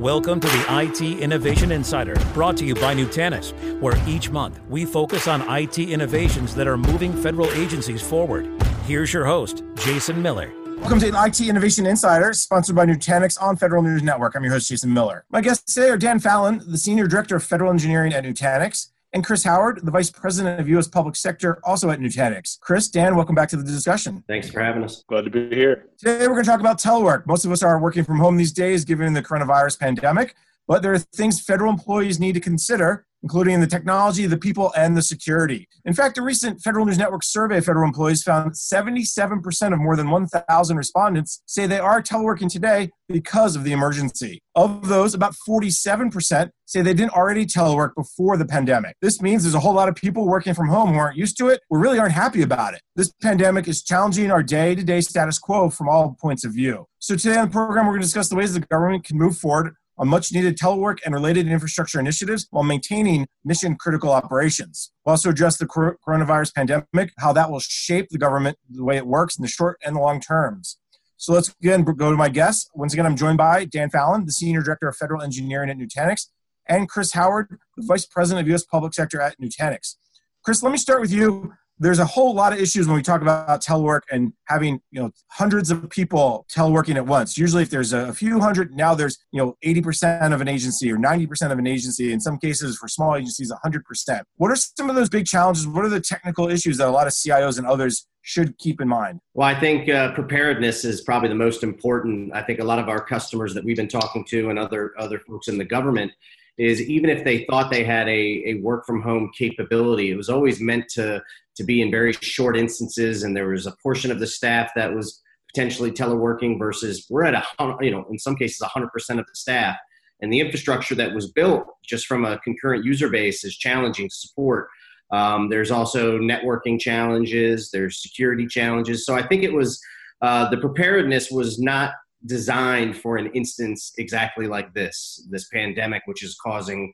Welcome to the IT Innovation Insider, brought to you by Nutanix, where each month we focus on IT innovations that are moving federal agencies forward. Here's your host, Jason Miller. Welcome to the IT Innovation Insider, sponsored by Nutanix on Federal News Network. I'm your host, Jason Miller. My guests today are Dan Fallon, the Senior Director of Federal Engineering at Nutanix, and Chris Howard, the Vice President of U.S. Public Sector, also at Nutanix. Chris, Dan, welcome back to the discussion. Thanks for having us. Glad to be here. Today, we're going to talk about telework. Most of us are working from home these days, given the coronavirus pandemic, but there are things federal employees need to consider including the technology, the people, and the security. In fact, a recent Federal News Network survey of federal employees found 77% of more than 1,000 respondents say they are teleworking today because of the emergency. Of those, about 47% say they didn't already telework before the pandemic. This means there's a whole lot of people working from home who aren't used to it or really aren't happy about it. This pandemic is challenging our day to day status quo from all points of view. So, today on the program, we're going to discuss the ways the government can move forward on much needed telework and related infrastructure initiatives while maintaining mission critical operations. We'll also address the coronavirus pandemic, how that will shape the government, the way it works in the short and the long terms. So let's again go to my guests. Once again, I'm joined by Dan Fallon, the Senior Director of Federal Engineering at Nutanix, and Chris Howard, the Vice President of U.S. Public Sector at Nutanix. Chris, let me start with you there's a whole lot of issues when we talk about telework and having you know hundreds of people teleworking at once. Usually if there's a few hundred now there's you know 80% of an agency or 90% of an agency. In some cases for small agencies 100% what are some of those big challenges? What are the technical issues that a lot of cios and others should keep in mind? Well i think uh, preparedness is probably the most important. I think a lot of our customers that we've been talking to and other other folks in the government is even if they thought they had a, a work from home capability, it was always meant to, to be in very short instances. And there was a portion of the staff that was potentially teleworking versus we're at a, you know, in some cases, 100% of the staff. And the infrastructure that was built just from a concurrent user base is challenging to support. Um, there's also networking challenges, there's security challenges. So I think it was uh, the preparedness was not designed for an instance exactly like this this pandemic which is causing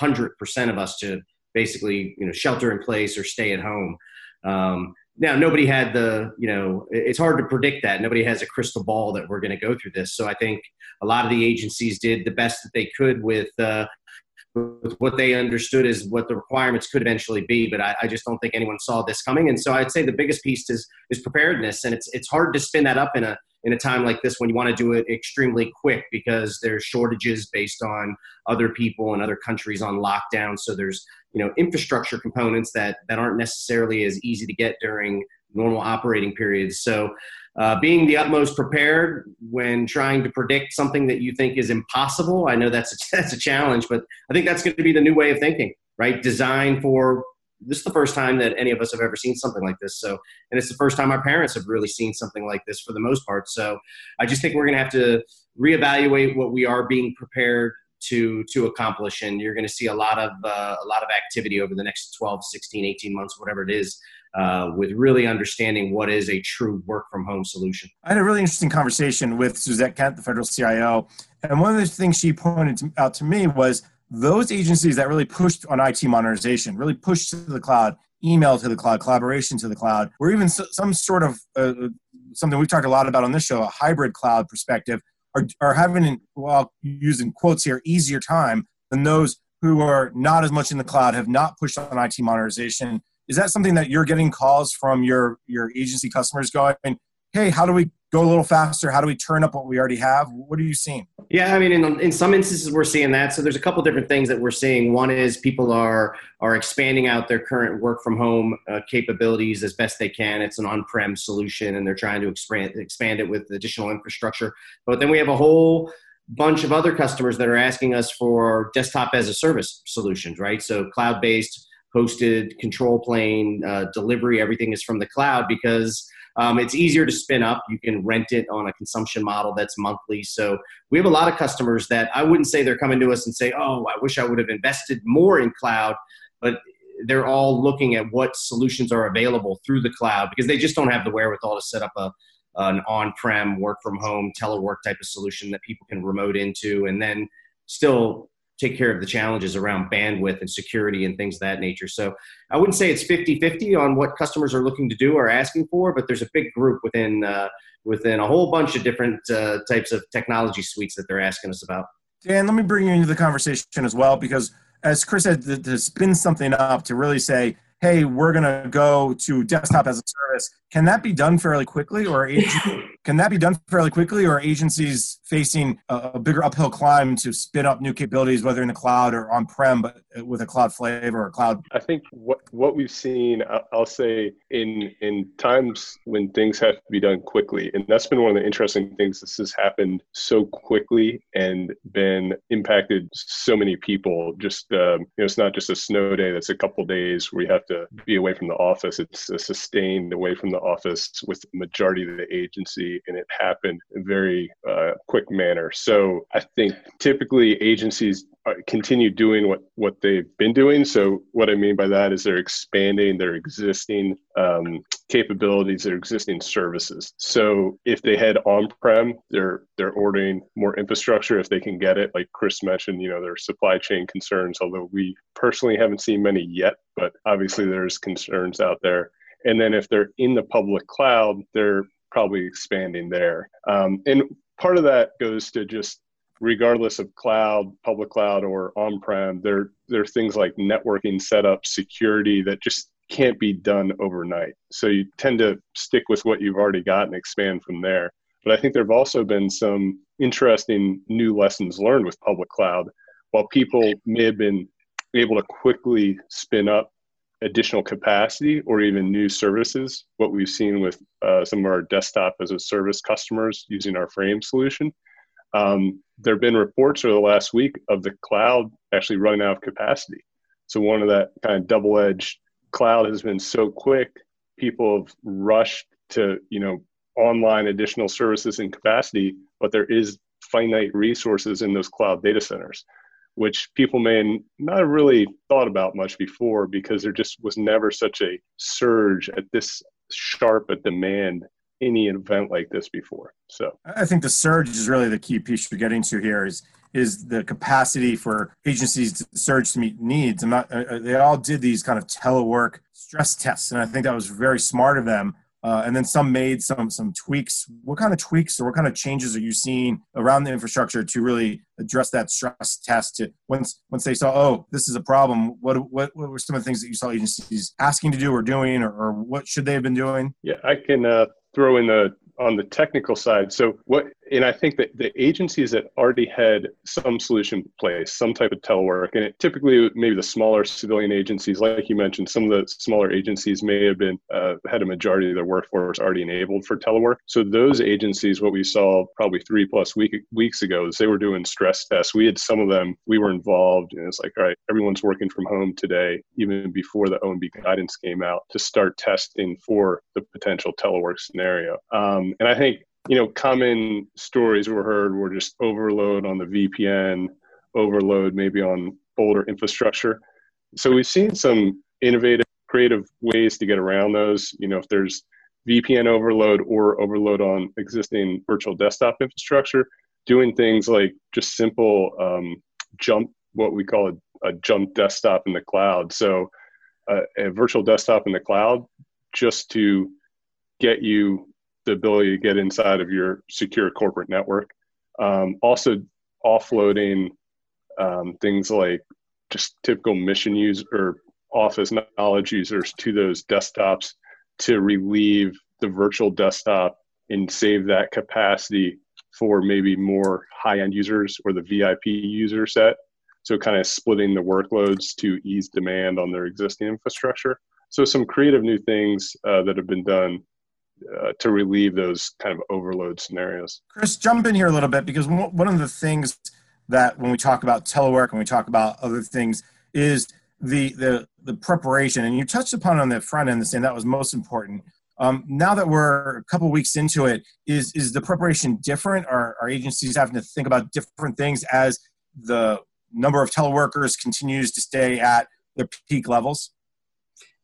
100% of us to basically you know shelter in place or stay at home. Um, now nobody had the you know it's hard to predict that. Nobody has a crystal ball that we're going to go through this. So i think a lot of the agencies did the best that they could with uh, with what they understood is what the requirements could eventually be. But I, I, just don't think anyone saw this coming. And so I'd say the biggest piece is is preparedness, and it's it's hard to spin that up in a in a time like this when you want to do it extremely quick because there's shortages based on other people and other countries on lockdown. So there's you know infrastructure components that that aren't necessarily as easy to get during normal operating periods. So uh, being the utmost prepared when trying to predict something that you think is impossible. I know that's a, that's a challenge, but I think that's going to be the new way of thinking, right? Design for this is the first time that any of us have ever seen something like this. So, and it's the first time our parents have really seen something like this for the most part. So, I just think we're going to have to reevaluate what we are being prepared to to accomplish and you're going to see a lot of uh, a lot of activity over the next 12 16 18 months whatever it is uh, with really understanding what is a true work from home solution. I had a really interesting conversation with suzette kent the federal cio and one of the things she pointed out to me was those agencies that really pushed on IT modernization, really pushed to the cloud, email to the cloud, collaboration to the cloud, or even some sort of uh, something we've talked a lot about on this show, a hybrid cloud perspective, are, are having, well, using quotes here, easier time than those who are not as much in the cloud, have not pushed on IT modernization. Is that something that you're getting calls from your, your agency customers going, hey, how do we go a little faster? How do we turn up what we already have? What are you seeing? Yeah, I mean, in, in some instances, we're seeing that. So there's a couple different things that we're seeing. One is people are are expanding out their current work from home uh, capabilities as best they can. It's an on-prem solution, and they're trying to expand expand it with additional infrastructure. But then we have a whole bunch of other customers that are asking us for desktop as a service solutions, right? So cloud-based, hosted, control plane, uh, delivery, everything is from the cloud because um, it's easier to spin up. You can rent it on a consumption model that's monthly. So we have a lot of customers that I wouldn't say they're coming to us and say, oh, I wish I would have invested more in cloud, but they're all looking at what solutions are available through the cloud because they just don't have the wherewithal to set up a an on-prem work from home telework type of solution that people can remote into and then still take care of the challenges around bandwidth and security and things of that nature. So I wouldn't say it's 50-50 on what customers are looking to do or asking for, but there's a big group within uh, within a whole bunch of different uh, types of technology suites that they're asking us about. Dan, let me bring you into the conversation as well because, as Chris said, to, to spin something up to really say, hey, we're going to go to desktop as a service. Can that be done fairly quickly, or can that be done fairly quickly, or agencies facing a, a, bigger uphill climb to spin up new capabilities, whether in the cloud or on-prem, but with a cloud flavor or cloud? I think what what we've seen, I'll say, in in times when things have to be done quickly, and that's been one of the interesting things. This has happened so quickly and been impacted so many people. Just um, you know, it's not just a snow day. That's a couple days where you have to be away from the office. It's a sustained away from the office with the majority of the agency, and it happened in very uh, quick manner. So I think typically agencies uh, continue doing what what they've been doing. So what I mean by that is they're expanding their existing um, capabilities, their existing services. So if they head on-prem, they're they're ordering more infrastructure if they can get it. Like Chris mentioned, you know, there's supply chain concerns. Although we personally haven't seen many yet, but obviously there's concerns out there. And then if they're in the public cloud, they're probably expanding there. Um, and part of that goes to just regardless of cloud, public cloud, or on-prem, there there are things like networking setup, security that just can't be done overnight. So you tend to stick with what you've already got and expand from there. But I think there have also been some interesting new lessons learned with public cloud. While people may have been able to quickly spin up additional capacity or even new services, what we've seen with uh, some of our desktop as a service customers using our frame solution, um, there have been reports over the last week of the cloud actually running out of capacity. So one of that kind of double-edged cloud has been so quick, people have rushed to you know online additional services and capacity, but there is finite resources in those cloud data centers, which people may not have really thought about much before because there just was never such a surge at this sharp a demand any event like this before. So I think the surge is really the key piece you're getting to here is is the capacity for agencies to surge to meet needs. I'm not, uh, uh, they all did these kind of telework stress tests, and I think that was very smart of them. Uh, and then some made some some tweaks. What kind of tweaks or what kind of changes are you seeing around the infrastructure to really address that stress test? To once once they saw, oh, this is a problem. What what, what were some of the things that you saw agencies asking to do or doing, or, or what should they have been doing? Yeah, I can uh, throw in the on the technical side. So what, and I think that the agencies that already had some solution in place, some type of telework, and it typically maybe the smaller civilian agencies, like you mentioned, some of the smaller agencies may have been uh, had a majority of their workforce already enabled for telework. So those agencies, what we saw probably three plus week, weeks ago, is they were doing stress tests. We had some of them, we were involved, and it's like, all right, everyone's working from home today, even before the OMB guidance came out, to start testing for the potential telework scenario. Um, and I think you know common stories were heard were just overload on the VPN, overload maybe on older infrastructure. So we've seen some innovative, creative ways to get around those. You know, if there's VPN overload or overload on existing virtual desktop infrastructure, doing things like just simple um, jump, what we call a, a, jump desktop in the cloud. So uh, a virtual desktop in the cloud just to get you the ability to get inside of your secure corporate network. Um, also, offloading um, things like just typical mission use or office knowledge users to those desktops to relieve the virtual desktop and save that capacity for maybe more high end users or the VIP user set. So, kind of splitting the workloads to ease demand on their existing infrastructure. So, some creative new things uh, that have been done uh, to relieve those kind of overload scenarios. Chris, jump in here a little bit because one of the things that when we talk about telework and we talk about other things is the the the preparation, and you touched upon on the front end, saying that was most important. Um, now that we're a couple weeks into it, is is the preparation different? Are, are agencies having to think about different things as the number of teleworkers continues to stay at their peak levels?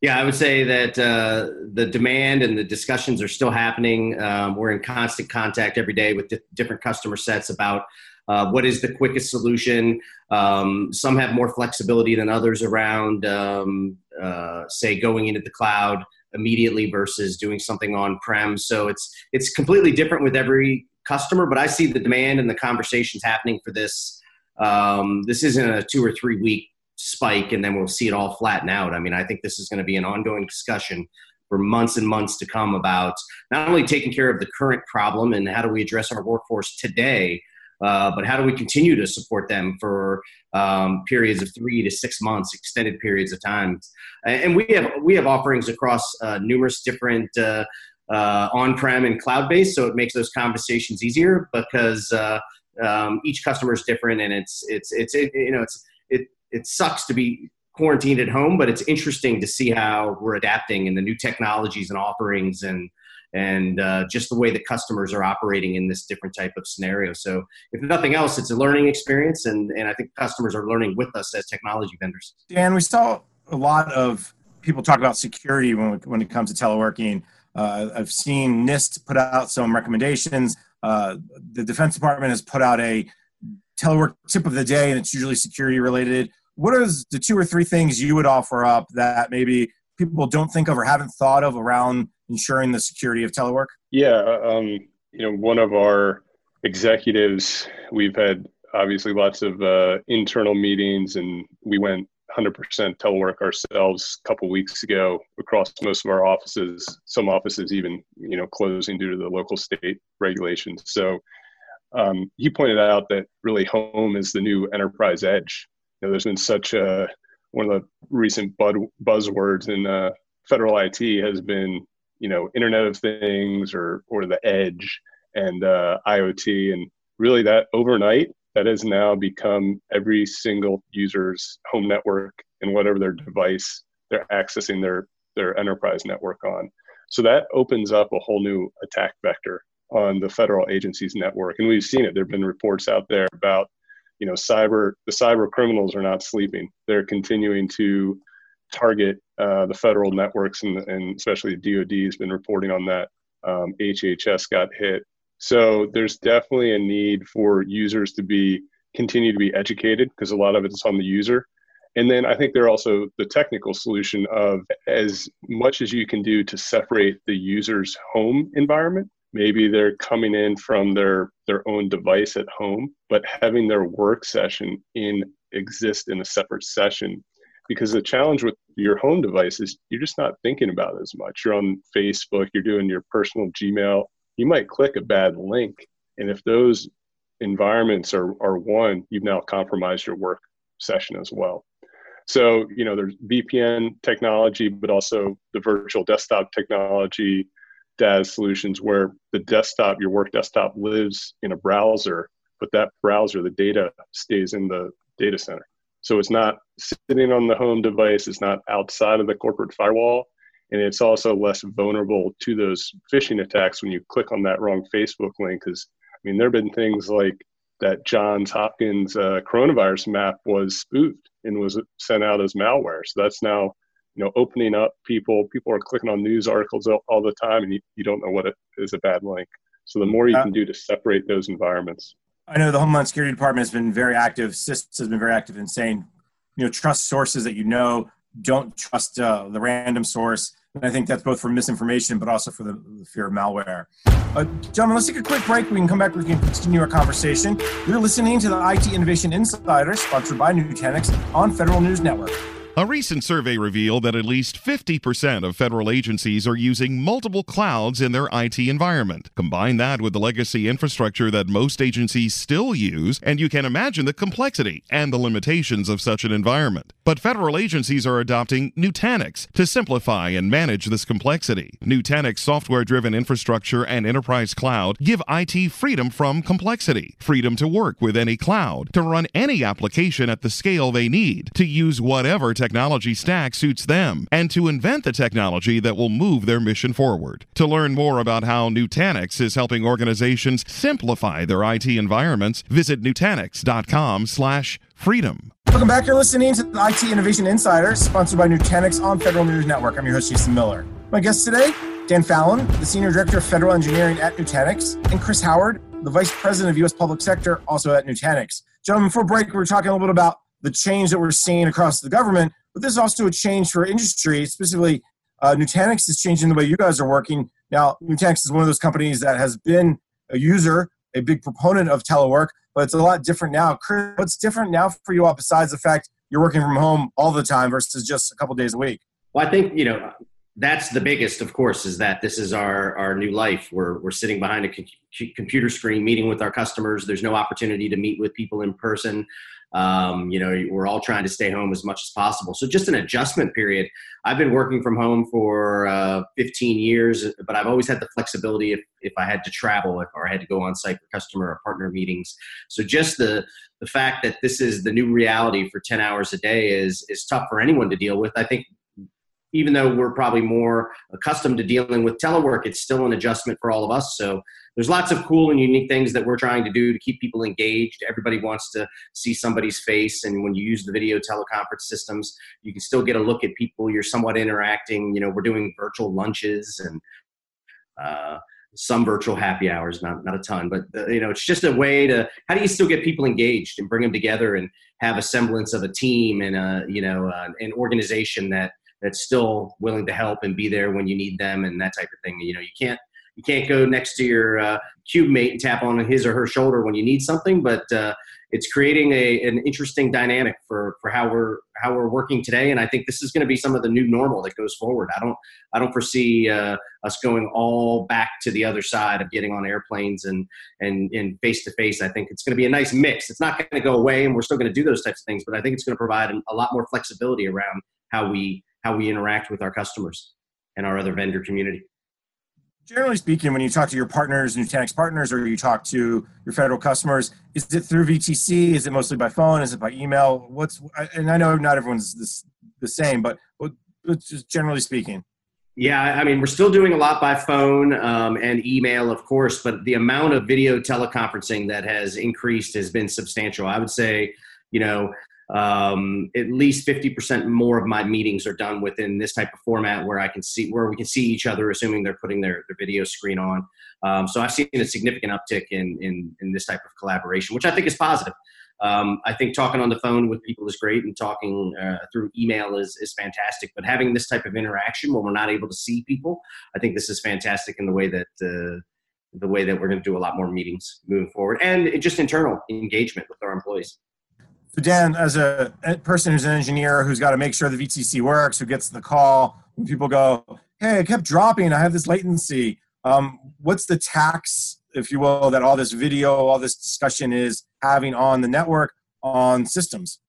Yeah, I would say that uh, the demand and the discussions are still happening. Um, we're in constant contact every day with di- different customer sets about uh, what is the quickest solution. Um, some have more flexibility than others around, um, uh, say, going into the cloud immediately versus doing something on prem. So it's it's completely different with every customer. But I see the demand and the conversations happening for this um, this isn't a two or three week spike and then we'll see it all flatten out. I mean, I think this is going to be an ongoing discussion for months and months to come about not only taking care of the current problem and how do we address our workforce today, uh, but how do we continue to support them for um, periods of three to six months, extended periods of time? And we have we have offerings across uh, numerous different uh, uh on-prem and cloud-based, so it makes those conversations easier because uh, um, each customer is different, and it's it's it's it, you know it's it it sucks to be quarantined at home, but it's interesting to see how we're adapting and the new technologies and offerings and and uh, just the way the customers are operating in this different type of scenario. So, if nothing else, it's a learning experience, and, and I think customers are learning with us as technology vendors. Dan, we saw a lot of people talk about security when, when it comes to teleworking. Uh, I've seen NIST put out some recommendations. Uh, the Defense Department has put out a telework tip of the day, and it's usually security related. What are the two or three things you would offer up that maybe people don't think of or haven't thought of around ensuring the security of telework? Yeah, um, you know, one of our executives, we've had obviously lots of uh, internal meetings, and we went 100% telework ourselves a couple weeks ago across most of our offices. Some offices even, you know, closing due to the local state regulations. So um, he pointed out that really home is the new enterprise edge. Know, there's been such a one of the recent bud, buzzwords in uh, federal IT has been you know internet of things or or the edge and uh, iot and really that overnight that has now become every single user's home network and whatever their device they're accessing their their enterprise network on. So that opens up a whole new attack vector on the federal agency's network. And we've seen it. There have been reports out there about you know cyber the cyber criminals are not sleeping they're continuing to target uh, the federal networks and, and especially the DoD has been reporting on that. Um, HHS got hit. So there's definitely a need for users to be continue to be educated because a lot of it is on the user. And then I think there are also the technical solution of as much as you can do to separate the user's home environment. Maybe they're coming in from their their own device at home, but having their work session in exist in a separate session because the challenge with your home device is you're just not thinking about it as much. You're on Facebook, you're doing your personal Gmail. You might click a bad link. And if those environments are, are one, you've now compromised your work session as well. So, you know, there's VPN technology, but also the virtual desktop technology, DaaS solutions where the desktop, your work desktop lives in a browser, but that browser, the data stays in the data center. So it's not sitting on the home device, it's not outside of the corporate firewall, and it's also less vulnerable to those phishing attacks when you click on that wrong Facebook link. Because I mean, there have been things like that Johns Hopkins uh, coronavirus map was spoofed and was sent out as malware. So that's now, you know, opening up people. People are clicking on news articles all, all the time, and you, you don't know what it is a bad link. So the more you can do to separate those environments. I know the Homeland Security Department has been very active. CISA has been very active in saying, you know, trust sources that you know. Don't trust uh, the random source. And I think that's both for misinformation, but also for the, the fear of malware. Uh, gentlemen, let's take a quick break. We can come back. We can continue our conversation. You're listening to the IT Innovation Insider, sponsored by Nutanix on Federal News Network. A recent survey revealed that at least 50% of federal agencies are using multiple clouds in their IT environment. Combine that with the legacy infrastructure that most agencies still use, and you can imagine the complexity and the limitations of such an environment. But federal agencies are adopting Nutanix to simplify and manage this complexity. Nutanix software driven infrastructure and enterprise cloud give IT freedom from complexity, freedom to work with any cloud, to run any application at the scale they need, to use whatever technology technology stack suits them and to invent the technology that will move their mission forward. To learn more about how Nutanix is helping organizations simplify their IT environments, visit Nutanix.com slash freedom. Welcome back. You're listening to the IT Innovation Insider, sponsored by Nutanix on Federal News Network. I'm your host, Jason Miller. My guest today, Dan Fallon, the Senior Director of Federal Engineering at Nutanix, and Chris Howard, the Vice President of U.S. Public Sector, also at Nutanix. Gentlemen, before break, we were talking a little bit about the change that we're seeing across the government, but there's also a change for industry, specifically uh, Nutanix is changing the way you guys are working. Now, Nutanix is one of those companies that has been a user, a big proponent of telework, but it's a lot different now. Chris, what's different now for you all besides the fact you're working from home all the time versus just a couple days a week? Well, I think, you know, that's the biggest, of course, is that this is our, our new life. We're, we're sitting behind a computer screen meeting with our customers. There's no opportunity to meet with people in person. Um, you know, we're all trying to stay home as much as possible. So just an adjustment period. I've been working from home for uh, 15 years, but I've always had the flexibility if, if I had to travel if, or I had to go on site for customer or partner meetings. So just the the fact that this is the new reality for 10 hours a day is is tough for anyone to deal with. I think even though we're probably more accustomed to dealing with telework, it's still an adjustment for all of us. So there's lots of cool and unique things that we're trying to do to keep people engaged. Everybody wants to see somebody's face, and when you use the video teleconference systems, you can still get a look at people. You're somewhat interacting. You know, we're doing virtual lunches and. Uh, some virtual happy hours, not not a ton, but uh, you know, it's just a way to how do you still get people engaged and bring them together and have a semblance of a team and a you know uh, an organization that that's still willing to help and be there when you need them and that type of thing. You know, you can't you can't go next to your uh, cube mate and tap on his or her shoulder when you need something, but uh, it's creating a, an interesting dynamic for, for how we're how we're working today. And I think this is going to be some of the new normal that goes forward. I don't I don't foresee uh, us going all back to the other side of getting on airplanes and and and face to face. I think it's going to be a nice mix. It's not going to go away, and we're still going to do those types of things. But I think it's going to provide a lot more flexibility around how we how we interact with our customers and our other vendor community. Generally speaking, when you talk to your partners, Nutanix partners, or you talk to your federal customers, is it through VTC? Is it mostly by phone? Is it by email? What's and I know not everyone's this, the same, but, but just generally speaking. Yeah, I mean, we're still doing a lot by phone um, and email, of course, but the amount of video teleconferencing that has increased has been substantial. I would say, you know, um, at least 50% more of my meetings are done within this type of format where I can see where we can see each other, assuming they're putting their, their video screen on. Um, so I've seen a significant uptick in, in, in this type of collaboration, which I think is positive. Um, I think talking on the phone with people is great, and talking uh, through email is is fantastic. But having this type of interaction when we're not able to see people, I think this is fantastic in the way that uh, the way that we're going to do a lot more meetings moving forward, and just internal engagement with our employees. So Dan, as a person who's an engineer who's got to make sure the VTC works, who gets the call, when people go, "Hey, I kept dropping. I have this latency." Um, what's the tax, if you will, that all this video, all this discussion is having on the network, on systems?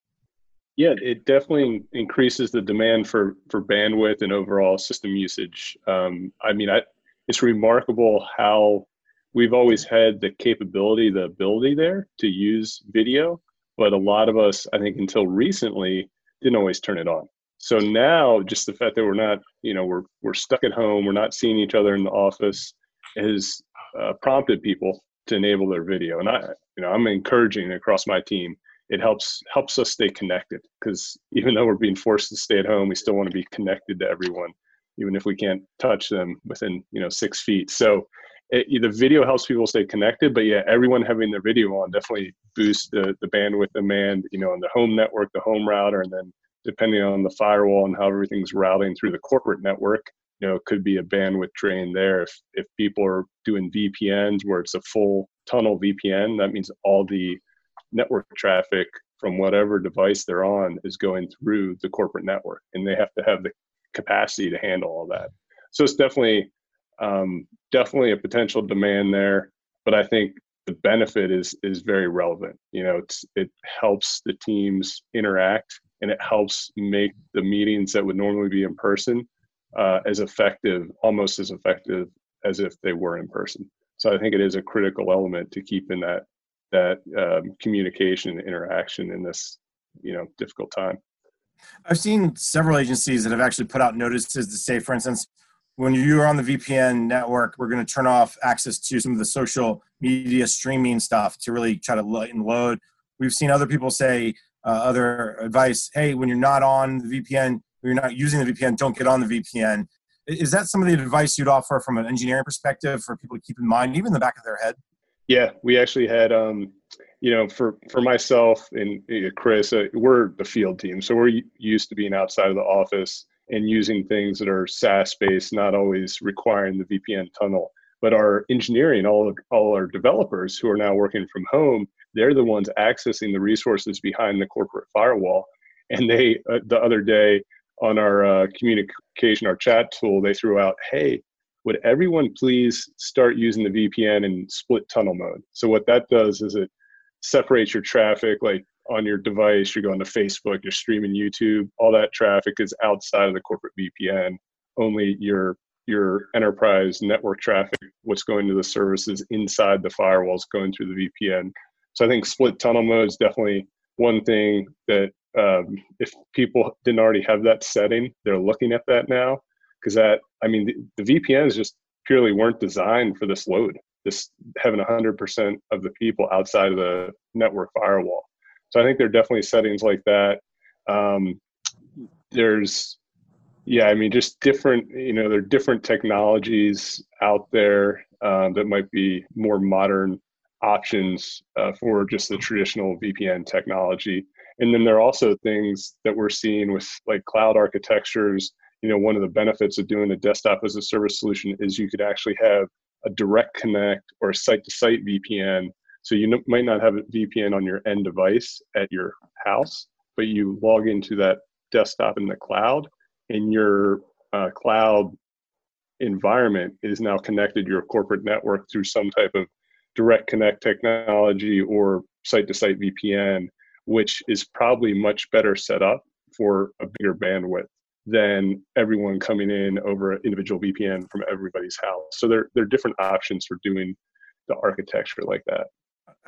Yeah, it definitely increases the demand for for bandwidth and overall system usage. Um, I mean, I, it's remarkable how we've always had the capability, the ability there to use video but a lot of us i think until recently didn't always turn it on. So now just the fact that we're not you know we're we're stuck at home we're not seeing each other in the office has uh, prompted people to enable their video. And i you know i'm encouraging across my team it helps helps us stay connected because even though we're being forced to stay at home we still want to be connected to everyone even if we can't touch them within you know six feet. So it, the video helps people stay connected, but yeah, everyone having their video on definitely boosts the, the bandwidth demand, you know, on the home network, the home router, and then depending on the firewall and how everything's routing through the corporate network, you know, it could be a bandwidth drain there. If, if people are doing VPNs where it's a full tunnel VPN, that means all the network traffic from whatever device they're on is going through the corporate network and they have to have the capacity to handle all that. So it's definitely um, definitely a potential demand there, but I think the benefit is is very relevant. You know, it helps the teams interact and it helps make the meetings that would normally be in person uh, as effective, almost as effective as if they were in person. So I think it is a critical element to keep in that that um, communication interaction in this you know difficult time. I've seen several agencies that have actually put out notices to say, for instance, when you're on the VPN network, we're going to turn off access to some of the social media streaming stuff to really try to lighten load. We've seen other people say uh, other advice. Hey, when you're not on the VPN, you're not using the VPN, don't get on the VPN. Is that some of the advice you'd offer from an engineering perspective for people to keep in mind, even in the back of their head? Yeah, we actually had, um, you know, for for myself and uh, Chris, uh, we're the field team, so we're used to being outside of the office and using things that are SaaS based, not always requiring the VPN tunnel. But our engineering, all all our developers who are now working from home, they're the ones accessing the resources behind the corporate firewall. And they, uh, the other day on our uh, communication, our chat tool, they threw out, hey, would everyone please start using the VPN in split tunnel mode? So what that does is it separates your traffic, like on your device, you're going to Facebook, you're streaming YouTube, all that traffic is outside of the corporate VPN. Only your your enterprise network traffic, what's going to the services inside the firewalls going through the VPN. So I think split tunnel mode is definitely one thing that um, if people didn't already have that setting, they're looking at that now because that I mean the, the VPNs just purely weren't designed for this load. Having 100% of the people outside of the network firewall. So I think there are definitely settings like that. Um, there's yeah, I mean, just different, you know, there are different technologies out there uh, that might be more modern options uh, for just the traditional VPN technology. And then there are also things that we're seeing with like cloud architectures. You know, one of the benefits of doing a desktop as a service solution is you could actually have a direct connect or a site to site VPN. So you n- might not have a VPN on your end device at your house, but you log into that desktop in the cloud and your uh, cloud environment is now connected to your corporate network through some type of direct connect technology or site to site VPN, which is probably much better set up for a bigger bandwidth than everyone coming in over an individual VPN from everybody's house. So there, there are different options for doing the architecture like that.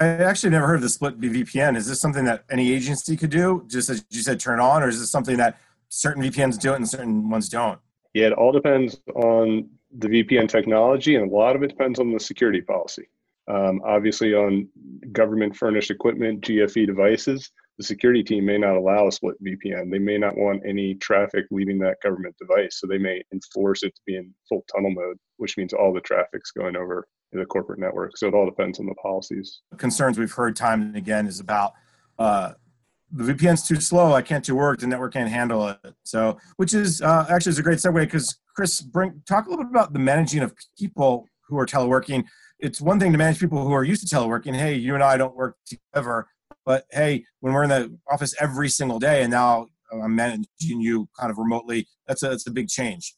I actually never heard of the split VPN. Is this something that any agency could do, just as you said, turn on, or is this something that certain VPNs do it and certain ones don't? Yeah, it all depends on the VPN technology, and a lot of it depends on the security policy. Um, obviously, on government furnished equipment, GFE devices, the security team may not allow a split VPN. They may not want any traffic leaving that government device, so they may enforce it to be in full tunnel mode, which means all the traffic's going over the corporate network. So it all depends on the policies. Concerns we've heard time and again is about uh, the VPN's too slow. I can't do work. The network can't handle it. So, which is uh, actually is a great segue because Chris, bring talk a little bit about the managing of people who are teleworking. It's one thing to manage people who are used to teleworking. Hey, you and I don't work together, but hey, when we're in the office every single day, and now I'm managing you kind of remotely, that's a that's a big change.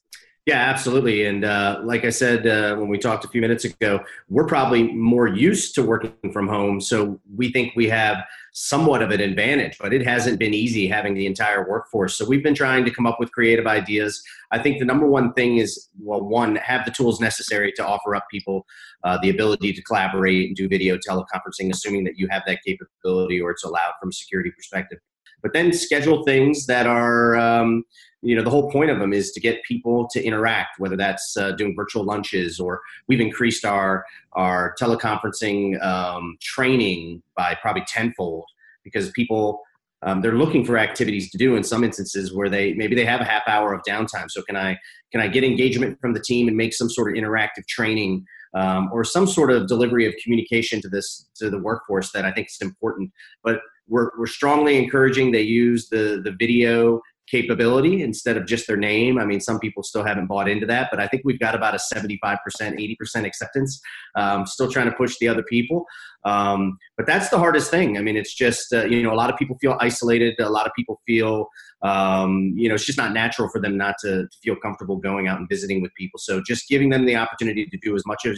Yeah, absolutely. And uh, like I said uh, when we talked a few minutes ago, we're probably more used to working from home, so we think we have somewhat of an advantage. But it hasn't been easy having the entire workforce. So we've been trying to come up with creative ideas. I think the number one thing is well, one, have the tools necessary to offer up people uh, the ability to collaborate and do video teleconferencing, assuming that you have that capability or it's allowed from a security perspective. But then schedule things that are um, you know the whole point of them is to get people to interact whether that's uh, doing virtual lunches or we've increased our our teleconferencing um, training by probably tenfold because people um, they're looking for activities to do in some instances where they maybe they have a half hour of downtime. So can i can i get engagement from the team and make some sort of interactive training um, or some sort of delivery of communication to this to the workforce that i think is important? But we're, we're strongly encouraging they use the the video capability instead of just their name. I mean, some people still haven't bought into that, but I think we've got about a 75%, 80% acceptance. Um, still trying to push the other people. Um, but that's the hardest thing. I mean, it's just, uh, you know, a lot of people feel isolated. A lot of people feel, um, you know, it's just not natural for them not to, to, feel comfortable going out and visiting with people. So just giving them the opportunity to do as much of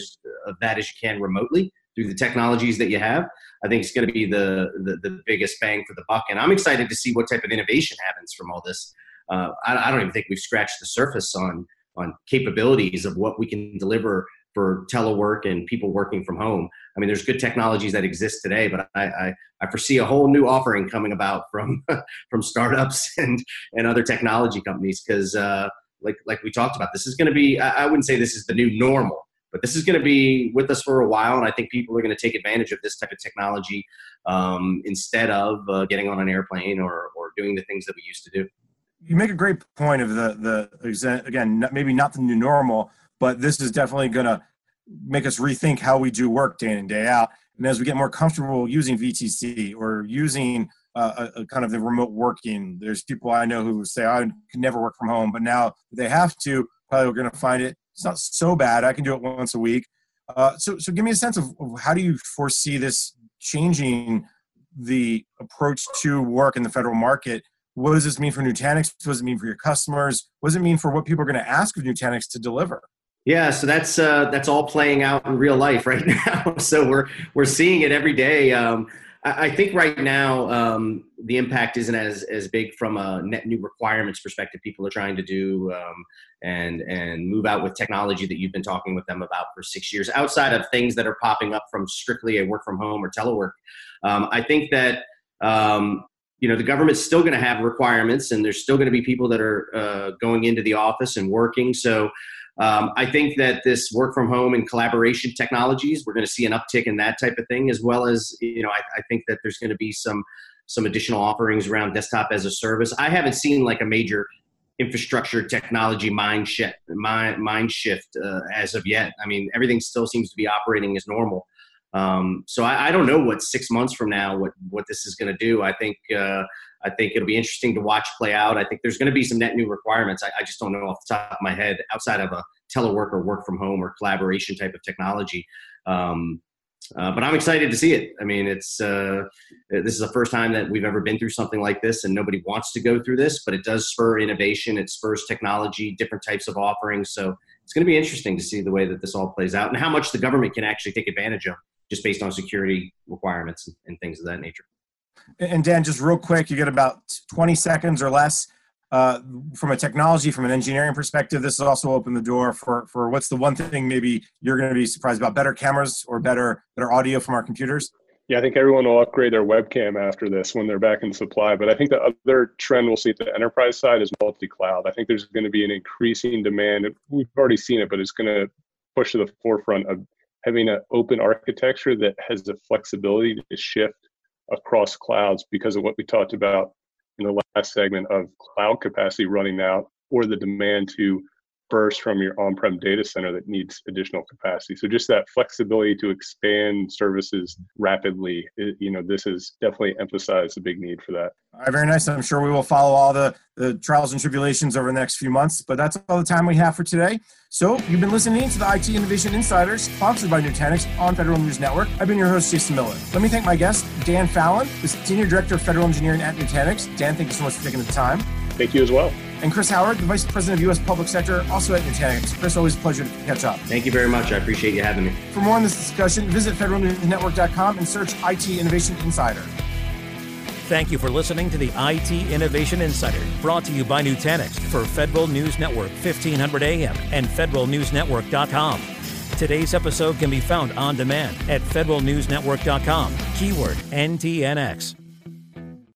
that as you can remotely through the technologies that you have, I think it's going to be the, the, the biggest bang for the buck. And I'm excited to see what type of innovation happens from all this. Uh, I, I, don't even think we've scratched the surface on on capabilities of what we can deliver for telework and people working from home. I mean, there's good technologies that exist today, but I, I, I foresee a whole new offering coming about from from startups and and other technology companies because. Uh, like, like we talked about, this is going to be, I, I wouldn't say this is the new normal, but this is going to be with us for a while, and I think people are going to take advantage of this type of technology um, instead of uh, getting on an airplane or, or doing the things that we used to do. You make a great point of the the again maybe not the new normal, but this is definitely going to make us rethink how we do work day in and day out. And as we get more comfortable using VTC or using uh, a, a, kind of the remote working, there's people I know who say I can never work from home, but now they have to. Probably we're going to find it it's not so bad. I can do it once a week. Uh, so, so give me a sense of, of, how do you foresee this changing the approach to work in the federal market. What does this mean for Nutanix? What does it mean for your customers? What does it mean for what people are going to ask of Nutanix to deliver? Yeah, so that's uh, that's all playing out in real life right now. so we're we're seeing it every day. Um, I, think right now um, the impact isn't as as big from a net new requirements perspective. People are trying to do um, and and move out with technology that you've been talking with them about for six years. Outside of things that are popping up from strictly a work from home or telework, um, I think that um, you know the government's still going to have requirements and there's still going to be people that are uh, going into the office and working so um, I think that this work from home and collaboration technologies, we're going to see an uptick in that type of thing, as well as you know, I, I think that there's going to be some some additional offerings around desktop as a service. I haven't seen like a major infrastructure technology mind shift mind, mind shift uh, as of yet. I mean, everything still seems to be operating as normal. Um, so I, I, don't know what six months from now what what this is going to do. I think uh, I think it'll be interesting to watch play out. I think there's going to be some net new requirements. I, I, just don't know off the top of my head outside of a telework or work from home or collaboration type of technology. Um, uh, but I'm excited to see it. I mean, it's uh, this is the first time that we've ever been through something like this, and nobody wants to go through this. But it does spur innovation. It spurs technology, different types of offerings. So it's going to be interesting to see the way that this all plays out and how much the government can actually take advantage of, just based on security requirements and, and things of that nature. And Dan, just real quick, you get about 20 seconds or less. Uh, from a technology, from an engineering perspective, this has also opened the door for, for what's the one thing maybe you're going to be surprised about? Better cameras or better better audio from our computers? Yeah, I think everyone will upgrade their webcam after this when they're back in supply. But I think the other trend we'll see at the enterprise side is multi-cloud. I think there's going to be an increasing demand. We've already seen it, but it's going to push to the forefront of having an open architecture that has the flexibility to shift across clouds because of what we talked about in the last segment of cloud capacity running out or the demand to burst from your on-prem data center that needs additional capacity. So just that flexibility to expand services rapidly, it, you know, this has definitely emphasized a big need for that. All right, very nice. I'm sure we will follow all the, the trials and tribulations over the next few months, but that's all the time we have for today. So you've been listening to the IT Innovation Insiders, sponsored by Nutanix on Federal News Network. I've been your host, Jason Miller. Let me thank my guest, Dan Fallon, the Senior Director of Federal Engineering at Nutanix. Dan, thank you so much for taking the time. Thank you as well and Chris Howard, the Vice President of U.S. Public Sector, also at Nutanix. Chris, always a pleasure to catch up. Thank you very much. I appreciate you having me. For more on this discussion, visit federalnewsnetwork.com and search IT Innovation Insider. Thank you for listening to the IT Innovation Insider, brought to you by Nutanix for Federal News Network 1500 AM and federalnewsnetwork.com. Today's episode can be found on demand at federalnewsnetwork.com, keyword NTNX.